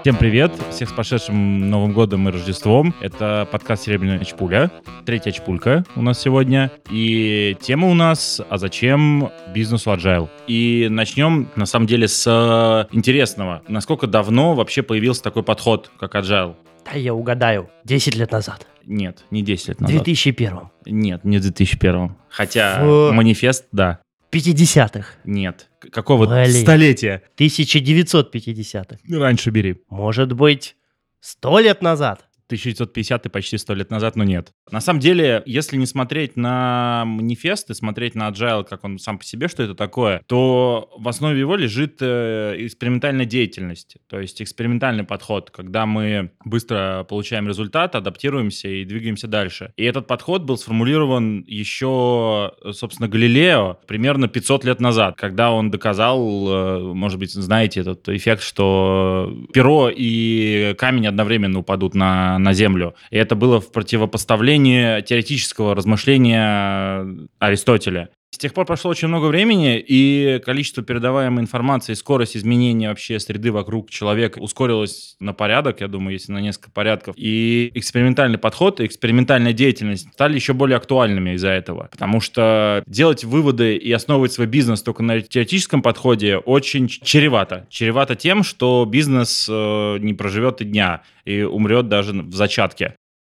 Всем привет! Всех с прошедшим Новым годом и Рождеством. Это подкаст «Серебряная чпуля». Третья чпулька у нас сегодня. И тема у нас «А зачем бизнесу agile?». И начнем, на самом деле, с интересного. Насколько давно вообще появился такой подход, как agile? Да я угадаю. 10 лет назад. Нет, не 10 лет В назад. 2001. Нет, не в 2001. Хотя В- манифест, да. 50-х. Нет. Какого Блин. столетия? 1950-х. Раньше бери. Может быть, 100 лет назад? 1950 и почти 100 лет назад, но нет. На самом деле, если не смотреть на манифест и смотреть на agile, как он сам по себе, что это такое, то в основе его лежит э, экспериментальная деятельность, то есть экспериментальный подход, когда мы быстро получаем результат, адаптируемся и двигаемся дальше. И этот подход был сформулирован еще, собственно, Галилео примерно 500 лет назад, когда он доказал, э, может быть, знаете этот эффект, что перо и камень одновременно упадут на, на землю. И это было в противопоставлении теоретического размышления Аристотеля. С тех пор прошло очень много времени, и количество передаваемой информации, скорость изменения вообще среды вокруг человека ускорилась на порядок, я думаю, если на несколько порядков. И экспериментальный подход экспериментальная деятельность стали еще более актуальными из-за этого. Потому что делать выводы и основывать свой бизнес только на теоретическом подходе очень чревато. Чревато тем, что бизнес э, не проживет и дня и умрет даже в зачатке.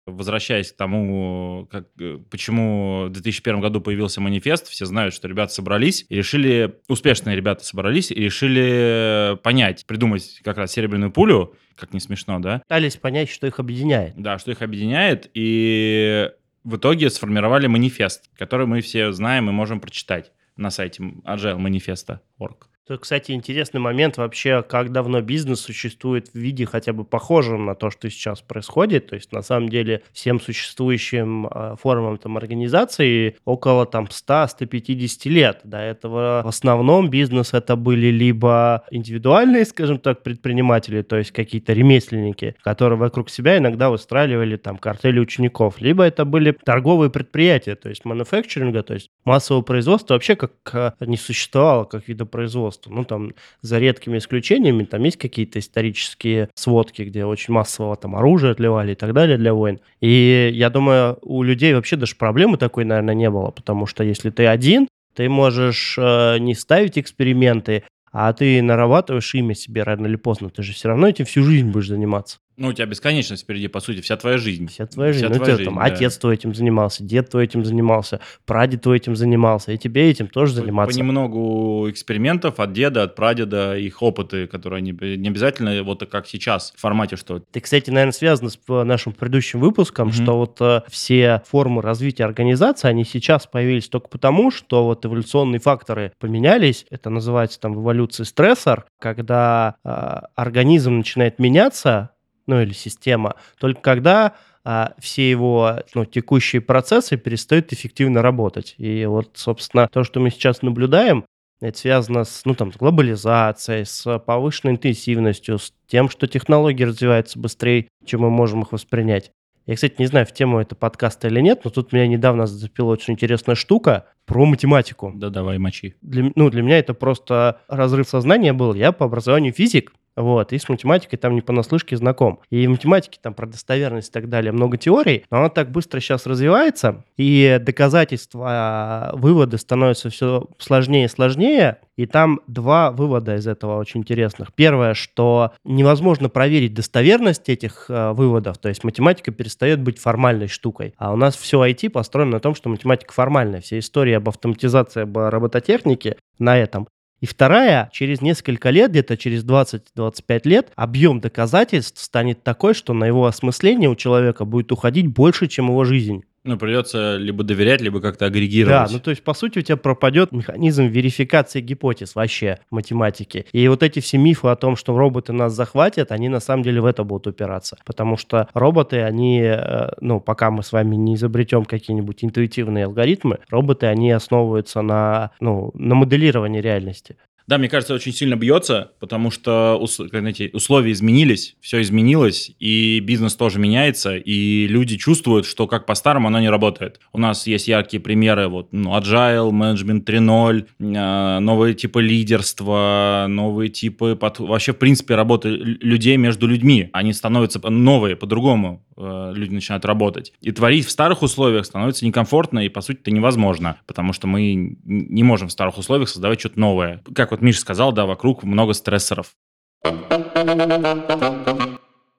Возвращаясь к тому, как, э, почему в 2001 году появился манифест, все знают, что ребята собрались и решили, успешные ребята собрались и решили понять, придумать как раз серебряную пулю, как не смешно, да? Пытались понять, что их объединяет. Да, что их объединяет, и в итоге сформировали манифест, который мы все знаем и можем прочитать на сайте Agile Manifesto.org. Это, кстати, интересный момент вообще, как давно бизнес существует в виде хотя бы похожем на то, что сейчас происходит. То есть, на самом деле, всем существующим э, формам там, организации около там 100-150 лет. До этого в основном бизнес это были либо индивидуальные, скажем так, предприниматели, то есть какие-то ремесленники, которые вокруг себя иногда выстраивали там картели учеников, либо это были торговые предприятия, то есть мануфакчеринга, то есть массового производства вообще как э, не существовало как вида производства. Ну, там, за редкими исключениями, там есть какие-то исторические сводки, где очень массово там оружие отливали и так далее для войн. И я думаю, у людей вообще даже проблемы такой, наверное, не было, потому что если ты один, ты можешь э, не ставить эксперименты, а ты нарабатываешь имя себе рано или поздно. Ты же все равно этим всю жизнь будешь заниматься. Ну, у тебя бесконечность впереди, по сути, вся твоя жизнь. Вся твоя жизнь. Вся ну, твоя ты, там, жизнь, да. отец твой этим занимался, дед твой этим занимался, прадед твой этим занимался, и тебе этим тоже заниматься. Понемногу экспериментов от деда, от прадеда, их опыты, которые они не обязательно вот как сейчас в формате, что Ты, кстати, наверное, связано с нашим предыдущим выпуском, Мгм. что вот э, все формы развития организации, они сейчас появились только потому, что вот эволюционные факторы поменялись. Это называется там в эволюции стрессор, когда э, организм начинает меняться, ну или система, только когда а, все его ну, текущие процессы перестают эффективно работать. И вот, собственно, то, что мы сейчас наблюдаем, это связано с, ну, там, с глобализацией, с повышенной интенсивностью, с тем, что технологии развиваются быстрее, чем мы можем их воспринять. Я, кстати, не знаю, в тему это подкаста или нет, но тут меня недавно зацепила очень интересная штука про математику. да давай мочи. Для, ну, для меня это просто разрыв сознания был. Я по образованию физик, вот, и с математикой там не понаслышке знаком. И в математике там про достоверность и так далее много теорий, но она так быстро сейчас развивается, и доказательства, выводы становятся все сложнее и сложнее, и там два вывода из этого очень интересных. Первое, что невозможно проверить достоверность этих э, выводов, то есть математика перестает быть формальной штукой, а у нас все IT построено на том, что математика формальная. Все истории об автоматизации, об робототехнике на этом. И вторая, через несколько лет, где-то через 20-25 лет, объем доказательств станет такой, что на его осмысление у человека будет уходить больше, чем его жизнь. Ну, придется либо доверять, либо как-то Да, агрегировать. ну то есть, по сути, у тебя пропадет механизм верификации гипотез вообще в математике. И вот эти все мифы о том, что роботы нас захватят, они на самом деле в это будут упираться. Потому что роботы, они, э, ну, пока мы с вами не изобретем какие-нибудь интуитивные алгоритмы, роботы, они основываются на, ну, на моделировании реальности. Да, мне кажется, очень сильно бьется, потому что знаете, условия изменились, все изменилось, и бизнес тоже меняется, и люди чувствуют, что как по-старому оно не работает. У нас есть яркие примеры, вот, ну, Agile, Management 3.0, э, новые типы лидерства, новые типы, под... вообще, в принципе, работы людей между людьми. Они становятся новые, по-другому э, люди начинают работать. И творить в старых условиях становится некомфортно, и, по сути, это невозможно, потому что мы не можем в старых условиях создавать что-то новое. Как вот Миша сказал, да, вокруг много стрессоров.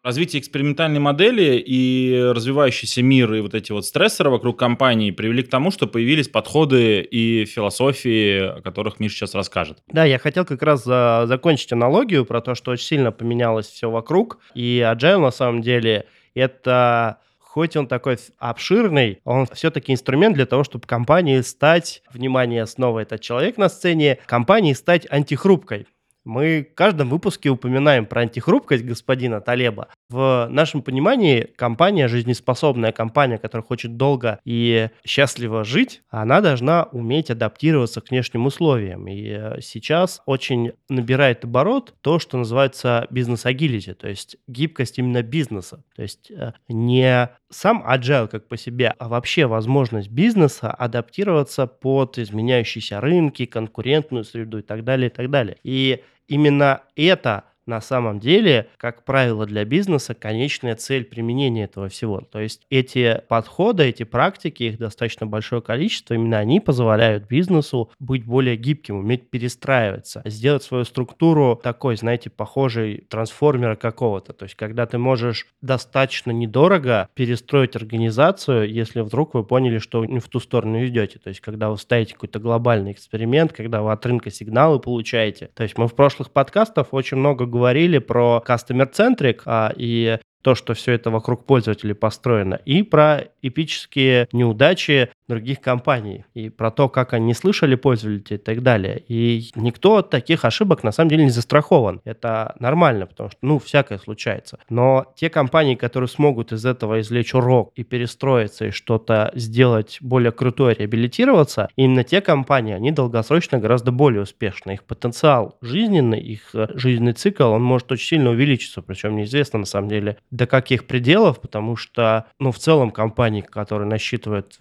Развитие экспериментальной модели и развивающийся мир и вот эти вот стрессоры вокруг компании привели к тому, что появились подходы и философии, о которых Миша сейчас расскажет. Да, я хотел как раз за, закончить аналогию про то, что очень сильно поменялось все вокруг. И Agile на самом деле это хоть он такой обширный, он все-таки инструмент для того, чтобы компании стать, внимание, снова этот человек на сцене, компании стать антихрупкой. Мы в каждом выпуске упоминаем про антихрупкость господина Талеба. В нашем понимании компания, жизнеспособная компания, которая хочет долго и счастливо жить, она должна уметь адаптироваться к внешним условиям. И э, сейчас очень набирает оборот то, что называется бизнес-агилити, то есть гибкость именно бизнеса. То есть э, не сам agile как по себе, а вообще возможность бизнеса адаптироваться под изменяющиеся рынки, конкурентную среду и так далее, и так далее. И именно это на самом деле, как правило, для бизнеса конечная цель применения этого всего. То есть эти подходы, эти практики, их достаточно большое количество, именно они позволяют бизнесу быть более гибким, уметь перестраиваться, сделать свою структуру такой, знаете, похожей трансформера какого-то. То есть когда ты можешь достаточно недорого перестроить организацию, если вдруг вы поняли, что не в ту сторону идете. То есть когда вы ставите какой-то глобальный эксперимент, когда вы от рынка сигналы получаете. То есть мы в прошлых подкастах очень много говорили говорили про customer-centric а, и то, что все это вокруг пользователей построено, и про эпические неудачи других компаний, и про то, как они слышали пользователей и так далее. И никто от таких ошибок на самом деле не застрахован. Это нормально, потому что, ну, всякое случается. Но те компании, которые смогут из этого извлечь урок и перестроиться, и что-то сделать более крутое, реабилитироваться, именно те компании, они долгосрочно гораздо более успешны. Их потенциал жизненный, их э, жизненный цикл, он может очень сильно увеличиться, причем неизвестно на самом деле до каких пределов, потому что, ну, в целом компаний, которые насчитывают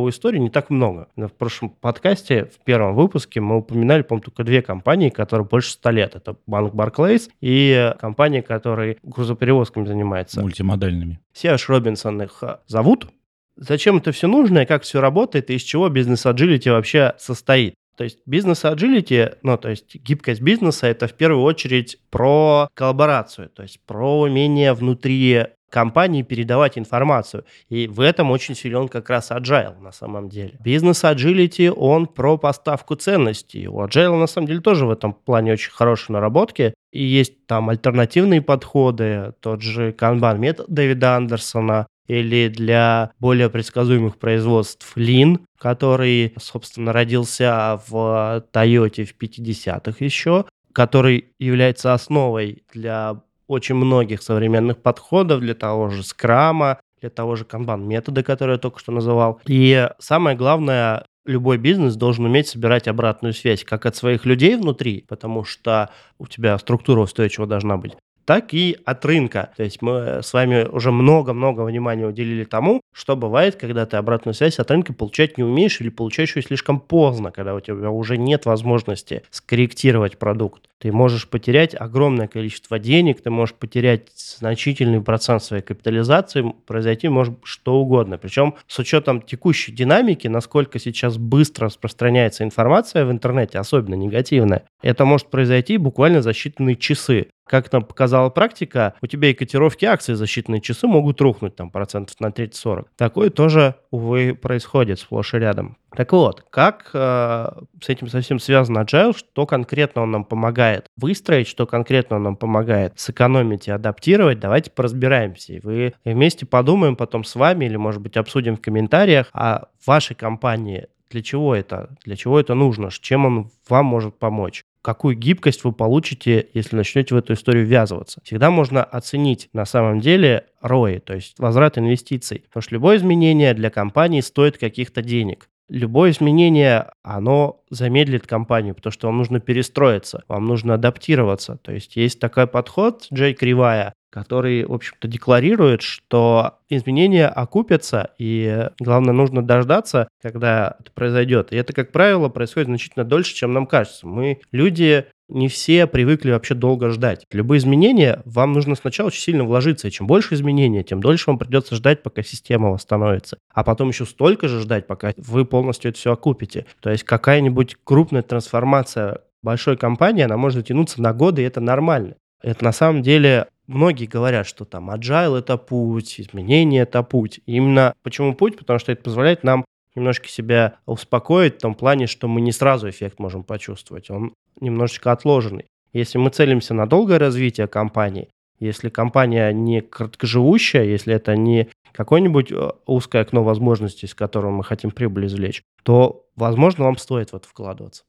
многовековую историю, не так много. В прошлом подкасте, в первом выпуске, мы упоминали, по-моему, только две компании, которые больше ста лет. Это банк Barclays и компания, которая грузоперевозками занимается. Мультимодальными. Сиаш Робинсон их э, зовут. Зачем это все нужно и как все работает, и из чего бизнес-аджилити вообще состоит? То есть бизнес-аджилити, ну, то есть гибкость бизнеса, это в первую очередь про коллаборацию, то есть про умение внутри компании передавать информацию. И в этом очень силен как раз agile на самом деле. Бизнес agility, он про поставку ценностей. У agile на самом деле тоже в этом плане очень хорошие наработки. И есть там альтернативные подходы, тот же Kanban метод Дэвида Андерсона, или для более предсказуемых производств Lean, который, собственно, родился в Toyota в 50-х еще, который является основой для очень многих современных подходов, для того же скрама, для того же канбан метода, который я только что называл. И самое главное, любой бизнес должен уметь собирать обратную связь, как от своих людей внутри, потому что у тебя структура устойчива должна быть, так и от рынка. То есть мы с вами уже много-много внимания уделили тому, что бывает, когда ты обратную связь от рынка получать не умеешь или получаешь ее слишком поздно, когда у тебя уже нет возможности скорректировать продукт. Ты можешь потерять огромное количество денег, ты можешь потерять значительный процент своей капитализации, произойти может что угодно. Причем с учетом текущей динамики, насколько сейчас быстро распространяется информация в интернете, особенно негативная, это может произойти буквально за считанные часы как нам показала практика, у тебя и котировки акций за считанные часы могут рухнуть там процентов на 30-40. Такое тоже, увы, происходит сплошь и рядом. Так вот, как э, с этим совсем связан agile, что конкретно он нам помогает выстроить, что конкретно он нам помогает сэкономить и адаптировать, давайте поразбираемся. И вы вместе подумаем потом с вами или, может быть, обсудим в комментариях, а вашей компании для чего это, для чего это нужно, чем он вам может помочь какую гибкость вы получите, если начнете в эту историю ввязываться. Всегда можно оценить на самом деле ROI, то есть возврат инвестиций. Потому что любое изменение для компании стоит каких-то денег. любое изменение, оно замедлит компанию, потому что вам нужно перестроиться, вам нужно адаптироваться. То есть есть такой подход, Джей Кривая, который, в общем-то, декларирует, что изменения окупятся, и главное, нужно дождаться, когда это произойдет. И это, как правило, происходит значительно дольше, чем нам кажется. Мы, люди, не все привыкли вообще долго ждать. Любые изменения, вам нужно сначала очень сильно вложиться, и чем больше изменений, тем дольше вам придется ждать, пока система восстановится. А потом еще столько же ждать, пока вы полностью это все окупите. То есть какая-нибудь крупная трансформация большой компании, она может тянуться на годы, и это нормально. Это на самом деле многие говорят, что там agile это путь, изменение это путь. И именно почему путь? Потому что это позволяет нам немножко себя успокоить в том плане, что мы не сразу эффект можем почувствовать. Он немножечко отложенный. Если мы целимся на долгое развитие компании, если компания не краткоживущая, если это не какое-нибудь э, узкое окно возможностей, с которым мы хотим прибыль извлечь, то, возможно, вам стоит в это вкладываться.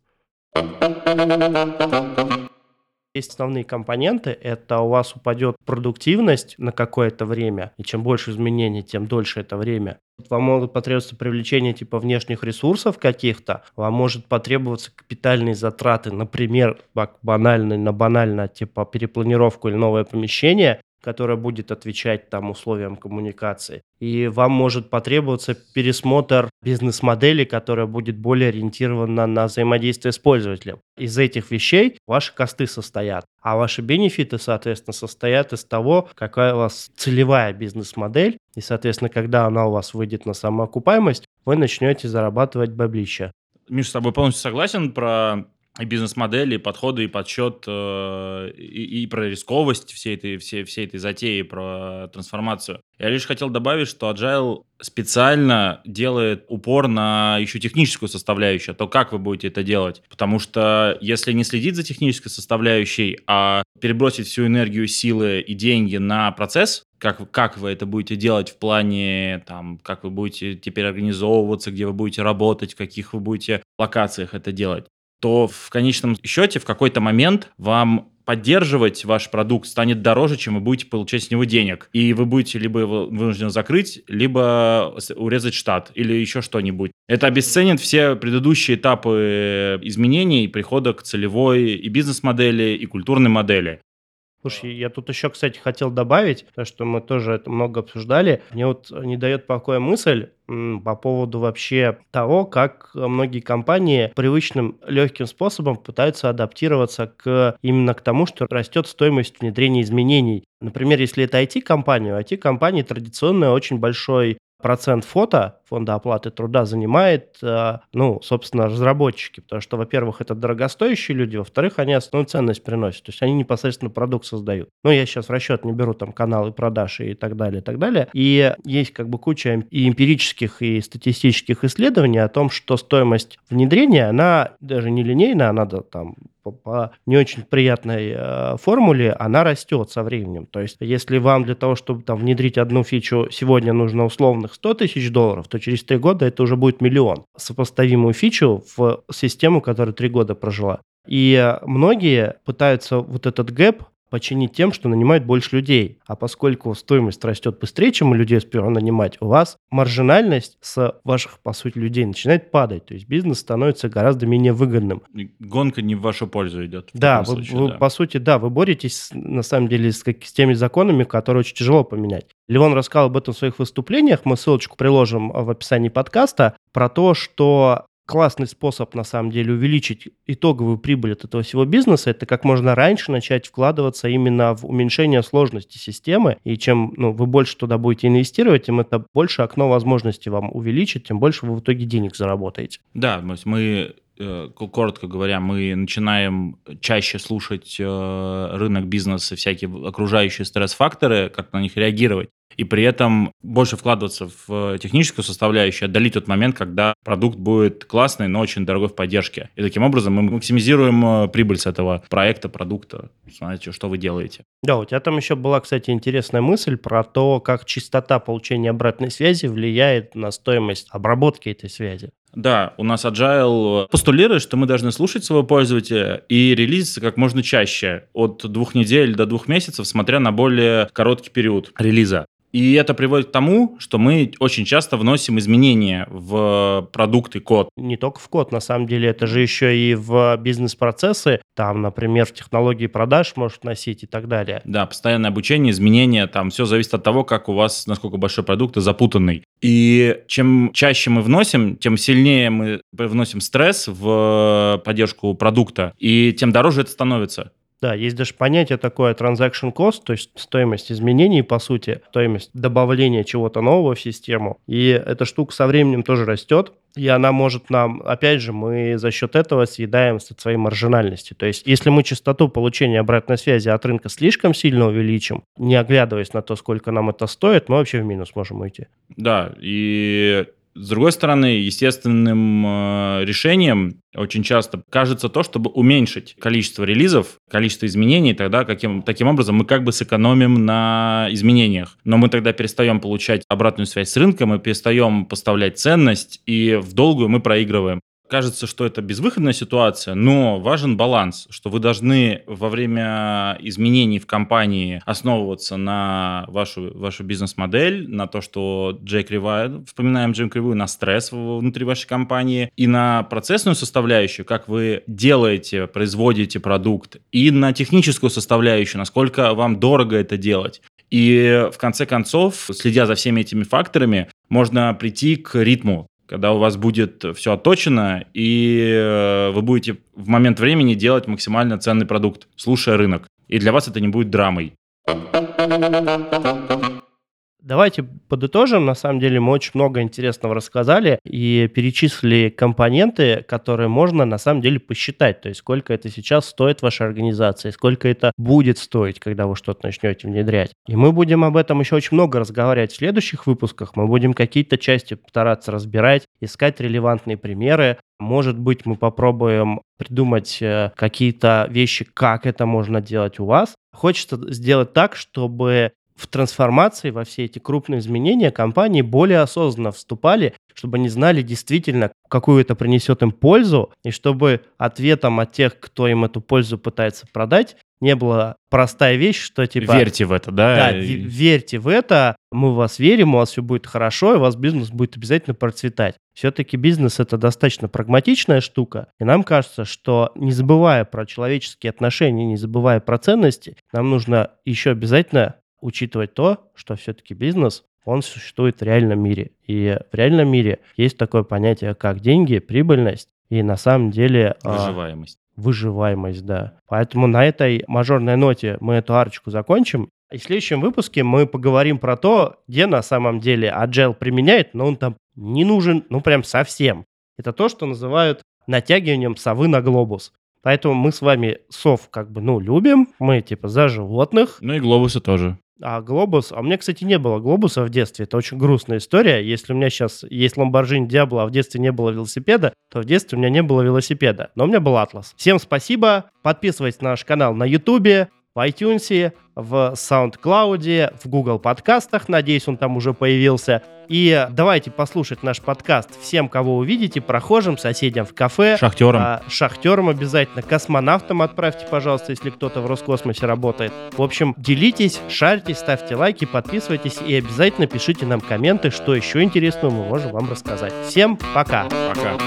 Есть основные компоненты. Это у вас упадет продуктивность на какое-то время, и чем больше изменений, тем дольше это время. Вам могут потребоваться привлечение типа внешних ресурсов каких-то, вам может потребоваться капитальные затраты, например, банально, на банально, типа перепланировку или новое помещение, которая будет отвечать там условиям коммуникации. И вам может потребоваться пересмотр бизнес-модели, которая будет более ориентирована на взаимодействие с пользователем. Из этих вещей ваши косты состоят, а ваши бенефиты, соответственно, состоят из того, какая у вас целевая бизнес-модель, и, соответственно, когда она у вас выйдет на самоокупаемость, вы начнете зарабатывать баблища. Миша, с тобой полностью согласен про и бизнес-модели, и подходы, и подсчет, э, и, и про рисковость всей этой, всей, всей этой затеи, про трансформацию. Я лишь хотел добавить, что Agile специально делает упор на еще техническую составляющую, то как вы будете это делать. Потому что если не следить за технической составляющей, а перебросить всю энергию, силы и деньги на процесс, как, как вы это будете делать в плане, там, как вы будете теперь организовываться, где вы будете работать, в каких вы будете локациях это делать, то в конечном счете в какой-то момент вам поддерживать ваш продукт станет дороже, чем вы будете получать с него денег. И вы будете либо его вынуждены закрыть, либо урезать штат или еще что-нибудь. Это обесценит все предыдущие этапы изменений прихода к целевой и бизнес-модели, и культурной модели. Слушай, я тут еще, кстати, хотел добавить, потому что мы тоже это много обсуждали. Мне вот не дает покоя мысль по поводу вообще того, как многие компании привычным легким способом пытаются адаптироваться к именно к тому, что растет стоимость внедрения изменений. Например, если это IT-компания, у IT-компании традиционно очень большой процент фото фонда оплаты труда занимает, э, ну, собственно, разработчики, потому что, во-первых, это дорогостоящие люди, во-вторых, они основную ценность приносят, то есть они непосредственно продукт создают. Ну, я сейчас в расчет не беру там каналы продаж и так далее, и так далее. И есть как бы куча и эмпирических, и статистических исследований о том, что стоимость внедрения, она даже не линейная, она там по, по не очень приятной э, формуле, она растет со временем. То есть, если вам для того, чтобы там внедрить одну фичу сегодня нужно условных 100 тысяч долларов, то через три года это уже будет миллион. Сопоставимую фичу в систему, которая три года прожила. И многие пытаются вот этот гэп починить тем, что нанимают больше людей. А поскольку стоимость растет быстрее, чем у людей сперва нанимать, у вас маржинальность с ваших, по сути, людей начинает падать. То есть бизнес становится гораздо менее выгодным. Гонка не в вашу пользу идет. Да, вы, случае, вы, да, по сути, да, вы боретесь на самом деле с, с теми законами, которые очень тяжело поменять. Левон рассказал об этом в своих выступлениях, мы ссылочку приложим в описании подкаста, про то, что классный способ, на самом деле, увеличить итоговую прибыль от этого всего бизнеса, это как можно раньше начать вкладываться именно в уменьшение сложности системы. И чем ну, вы больше туда будете инвестировать, тем это больше окно возможностей вам увеличит, тем больше вы в итоге денег заработаете. Да, мы э, коротко говоря, мы начинаем чаще слушать э, рынок бизнеса, всякие окружающие стресс-факторы, как на них реагировать и при этом больше вкладываться в техническую составляющую, отдалить тот момент, когда продукт будет классный, но очень дорогой в поддержке. И таким образом мы максимизируем э, прибыль с этого проекта, продукта. Знаете, что вы делаете. Да, у тебя там еще была, кстати, интересная мысль про то, как частота получения обратной связи влияет на стоимость обработки этой связи. Да, у нас Agile постулирует, что мы должны слушать своего пользователя и релизиться как можно чаще, от двух недель до двух месяцев, смотря на более короткий период релиза. И это приводит к тому, что мы очень часто вносим изменения в продукт и код. Не только в код, на самом деле, это же еще и в бизнес-процессы. Там, например, в технологии продаж может носить и так далее. Да, постоянное обучение, изменения, там все зависит от того, как у вас, насколько большой продукт и запутанный. И чем чаще мы вносим, тем сильнее мы вносим стресс в поддержку продукта, и тем дороже это становится. Да, есть даже понятие такое transaction cost, то есть стоимость изменений, по сути, стоимость добавления чего-то нового в систему. И эта штука со временем тоже растет, и она может нам, опять же, мы за счет этого съедаем со своей маржинальности. То есть, если мы частоту получения обратной связи от рынка слишком сильно увеличим, не оглядываясь на то, сколько нам это стоит, мы вообще в минус можем уйти. Да, и с другой стороны, естественным э, решением очень часто кажется то, чтобы уменьшить количество релизов, количество изменений, тогда каким, таким образом мы как бы сэкономим на изменениях. Но мы тогда перестаем получать обратную связь с рынком, мы перестаем поставлять ценность, и в долгую мы проигрываем кажется, что это безвыходная ситуация, но важен баланс, что вы должны во время изменений в компании основываться на вашу, вашу бизнес-модель, на то, что Джей Кривая, вспоминаем Джейм Кривую, на стресс внутри вашей компании, и на процессную составляющую, как вы делаете, производите продукт, и на техническую составляющую, насколько вам дорого это делать. И в конце концов, следя за всеми этими факторами, можно прийти к ритму когда у вас будет все отточено, и э, вы будете в момент времени делать максимально ценный продукт, слушая рынок. И для вас это не будет драмой. Давайте подытожим. На самом деле мы очень много интересного рассказали и перечислили компоненты, которые можно на самом деле посчитать. То есть сколько это сейчас стоит вашей организации, сколько это будет стоить, когда вы что-то начнете внедрять. И мы будем об этом еще очень много разговаривать в следующих выпусках. Мы будем какие-то части постараться разбирать, искать релевантные примеры. Может быть, мы попробуем придумать э, какие-то вещи, как это можно делать у вас. Хочется сделать так, чтобы в трансформации, во все эти крупные изменения компании более осознанно вступали, чтобы они знали действительно, какую это принесет им пользу, и чтобы ответом от тех, кто им эту пользу пытается продать, не была простая вещь, что типа... Верьте в это, да? Да, верьте в это, мы в вас верим, у вас все будет хорошо, и у вас бизнес будет обязательно процветать. Все-таки бизнес это достаточно прагматичная штука, и нам кажется, что не забывая про человеческие отношения, не забывая про ценности, нам нужно еще обязательно учитывать то, что все-таки бизнес, он существует в реальном мире. И в реальном мире есть такое понятие, как деньги, прибыльность и на самом деле... А, выживаемость. Выживаемость, да. Поэтому на этой мажорной ноте мы эту арочку закончим. И в следующем выпуске мы поговорим про то, где на самом деле Agile применяет, но он там не нужен, ну прям совсем. Это то, что называют натягиванием совы на глобус. Поэтому мы с вами сов как бы, ну, любим, мы типа за животных. Ну и глобусы тоже. А глобус, а у меня, кстати, не было глобуса в детстве. Это очень грустная история. Если у меня сейчас есть Lamborghini Diablo, а в детстве не было велосипеда, то в детстве у меня не было велосипеда. Но у меня был Атлас. Всем спасибо. Подписывайтесь на наш канал на YouTube в iTunes, в SoundCloud, в Google подкастах, надеюсь, он там уже появился. И давайте послушать наш подкаст всем, кого увидите, прохожим, соседям в кафе. Шахтерам. А, шахтерам обязательно. Космонавтам отправьте, пожалуйста, если кто-то в Роскосмосе работает. В общем, делитесь, шарьтесь, ставьте лайки, подписывайтесь и обязательно пишите нам комменты, что еще интересного мы можем вам рассказать. Всем пока. Пока.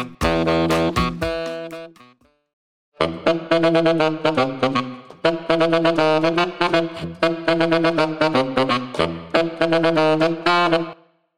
Thank you.